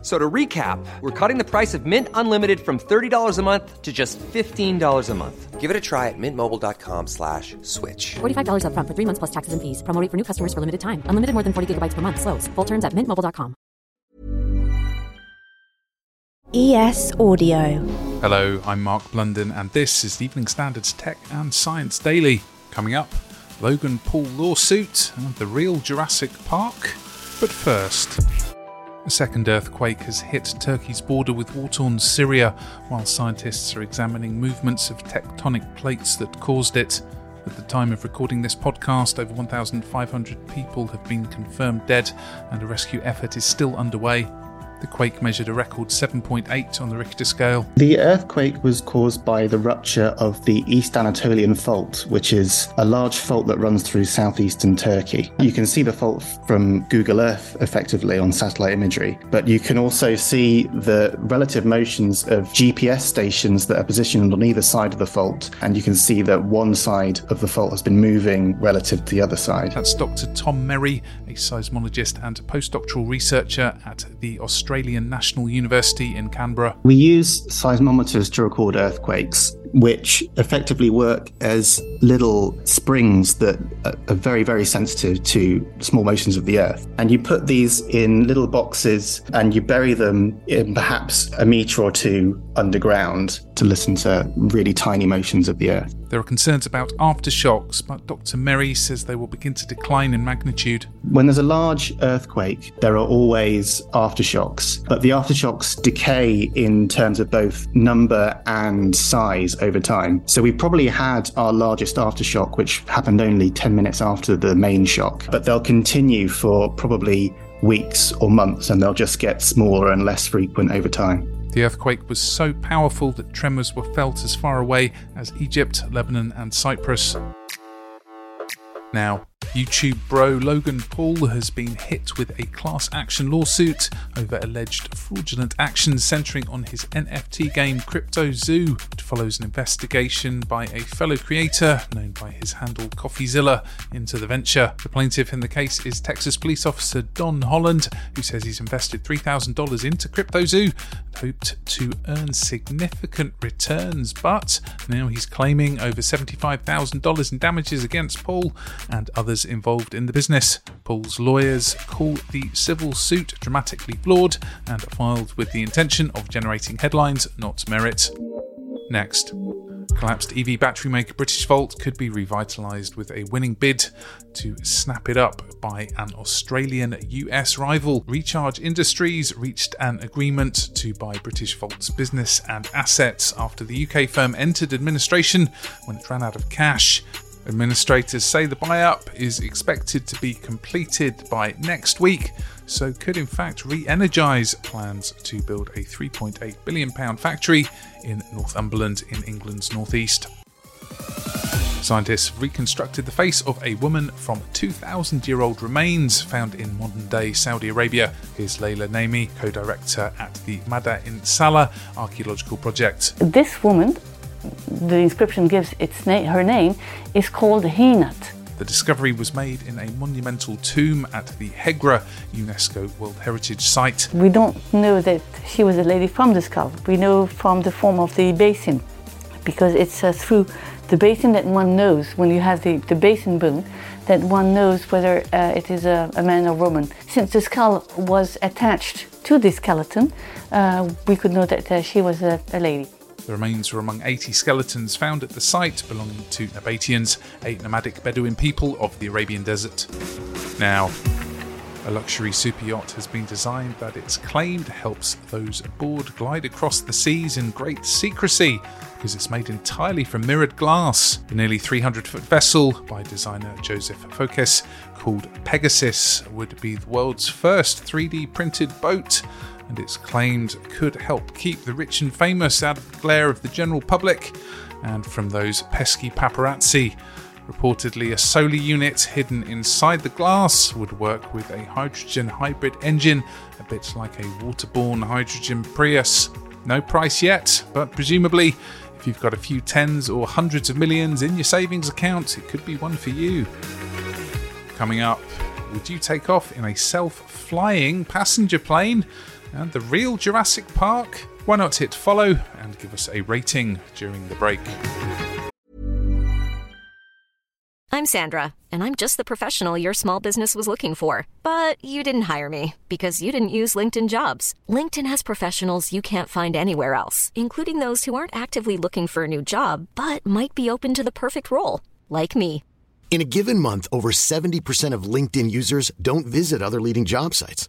F- So to recap, we're cutting the price of Mint Unlimited from $30 a month to just $15 a month. Give it a try at mintmobile.com slash switch. $45 upfront for three months plus taxes and fees. Promo rate for new customers for limited time. Unlimited more than 40 gigabytes per month. Slows. Full terms at mintmobile.com. ES Audio. Hello, I'm Mark Blunden, and this is the Evening Standards Tech and Science Daily. Coming up, Logan Paul lawsuit and the real Jurassic Park. But first, a second earthquake has hit Turkey's border with war torn Syria, while scientists are examining movements of tectonic plates that caused it. At the time of recording this podcast, over 1,500 people have been confirmed dead, and a rescue effort is still underway. The quake measured a record 7.8 on the Richter scale. The earthquake was caused by the rupture of the East Anatolian Fault, which is a large fault that runs through southeastern Turkey. You can see the fault from Google Earth effectively on satellite imagery, but you can also see the relative motions of GPS stations that are positioned on either side of the fault, and you can see that one side of the fault has been moving relative to the other side. That's Dr. Tom Merry, a seismologist and postdoctoral researcher at the Australian National University in Canberra. We use seismometers to record earthquakes, which effectively work as little springs that are very, very sensitive to small motions of the earth. And you put these in little boxes and you bury them in perhaps a meter or two underground to listen to really tiny motions of the earth. There are concerns about aftershocks, but Dr. Merry says they will begin to decline in magnitude. When there's a large earthquake, there are always aftershocks, but the aftershocks decay in terms of both number and size over time. So we probably had our largest aftershock, which happened only 10 minutes after the main shock, but they'll continue for probably weeks or months and they'll just get smaller and less frequent over time. The earthquake was so powerful that tremors were felt as far away as Egypt, Lebanon, and Cyprus. Now, YouTube bro Logan Paul has been hit with a class action lawsuit over alleged fraudulent actions centering on his NFT game CryptoZoo. It follows an investigation by a fellow creator known by his handle Coffeezilla into the venture. The plaintiff in the case is Texas police officer Don Holland, who says he's invested $3,000 into CryptoZoo and hoped to earn significant returns, but now he's claiming over $75,000 in damages against Paul and others involved in the business. Paul's lawyers call the civil suit dramatically flawed and filed with the intention of generating headlines, not merit. Next. Collapsed EV battery maker Britishvolt could be revitalised with a winning bid to snap it up by an Australian US rival. Recharge Industries reached an agreement to buy Britishvolt's business and assets after the UK firm entered administration when it ran out of cash. Administrators say the buy up is expected to be completed by next week, so could in fact re energise plans to build a £3.8 billion factory in Northumberland in England's northeast. Scientists have reconstructed the face of a woman from 2,000 year old remains found in modern day Saudi Arabia. Here's Laila Nehmé, co director at the Mada'in Salih archaeological project. This woman, the inscription gives its na- her name, is called Hinat. The discovery was made in a monumental tomb at the Hegra UNESCO World Heritage Site. We don't know that she was a lady from the skull. We know from the form of the basin, because it's uh, through the basin that one knows, when you have the, the basin bone, that one knows whether uh, it is a, a man or woman. Since the skull was attached to the skeleton, uh, we could know that uh, she was a, a lady. The remains were among 80 skeletons found at the site belonging to Nabataeans, a nomadic Bedouin people of the Arabian desert. Now, A luxury super yacht has been designed that it's claimed helps those aboard glide across the seas in great secrecy because it's made entirely from mirrored glass. The nearly 300 foot vessel by designer Joseph Forakis, called Pegasus, would be the world's first 3D printed boat and it's claimed could help keep the rich and famous out of the glare of the general public and from those pesky paparazzi. Reportedly, a solar unit hidden inside the glass would work with a hydrogen hybrid engine, a bit like a waterborne hydrogen Prius. No price yet, but presumably, if you've got a few tens or hundreds of millions in your savings account, it could be one for you. Coming up, would you take off in a self flying passenger plane? And the real Jurassic Park? Why not hit follow and give us a rating during the break? I'm Sandra, and I'm just the professional your small business was looking for. But you didn't hire me because you didn't use LinkedIn jobs. LinkedIn has professionals you can't find anywhere else, including those who aren't actively looking for a new job but might be open to the perfect role, like me. In a given month, over 70% of LinkedIn users don't visit other leading job sites.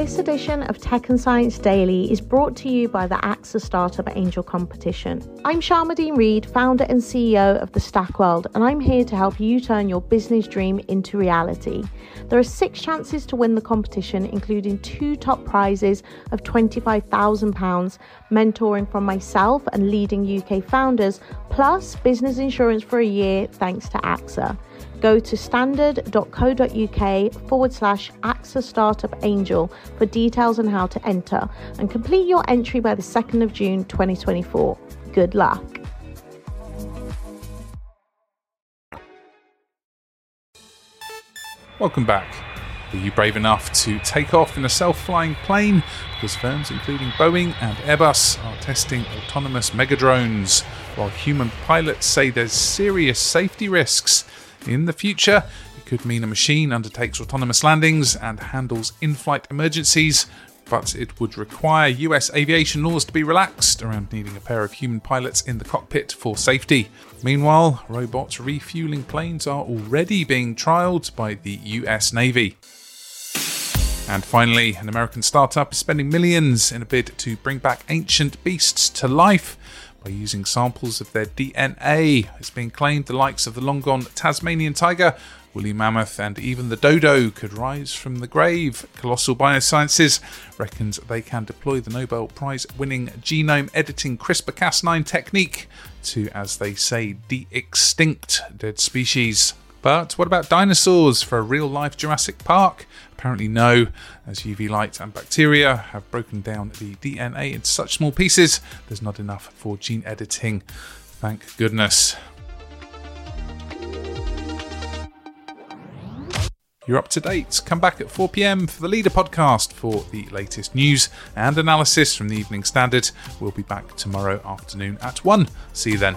This edition of Tech and Science Daily is brought to you by the AXA Startup Angel Competition. I'm Sharmadean Reid, founder and CEO of The Stack World, and I'm here to help you turn your business dream into reality. There are six chances to win the competition, including two top prizes of £25,000, mentoring from myself and leading UK founders, plus business insurance for a year thanks to AXA. Go to standard.co.uk forward slash AXA Startup Angel for details on how to enter and complete your entry by the 2nd of June 2024. Good luck. Welcome back. Are you brave enough to take off in a self flying plane? Because firms including Boeing and Airbus are testing autonomous megadrones, while human pilots say there's serious safety risks. In the future, it could mean a machine undertakes autonomous landings and handles in flight emergencies, but it would require US aviation laws to be relaxed around needing a pair of human pilots in the cockpit for safety. Meanwhile, robot refueling planes are already being trialled by the US Navy. And finally, an American startup is spending millions in a bid to bring back ancient beasts to life by using samples of their DNA. It's been claimed the likes of the long gone Tasmanian tiger, woolly mammoth, and even the dodo could rise from the grave. Colossal Biosciences reckons they can deploy the Nobel Prize winning genome editing CRISPR Cas9 technique to, as they say, de extinct dead species. But what about dinosaurs for a real life Jurassic Park? Apparently, no, as UV light and bacteria have broken down the DNA into such small pieces, there's not enough for gene editing. Thank goodness. You're up to date. Come back at 4 pm for the Leader podcast for the latest news and analysis from the Evening Standard. We'll be back tomorrow afternoon at 1. See you then.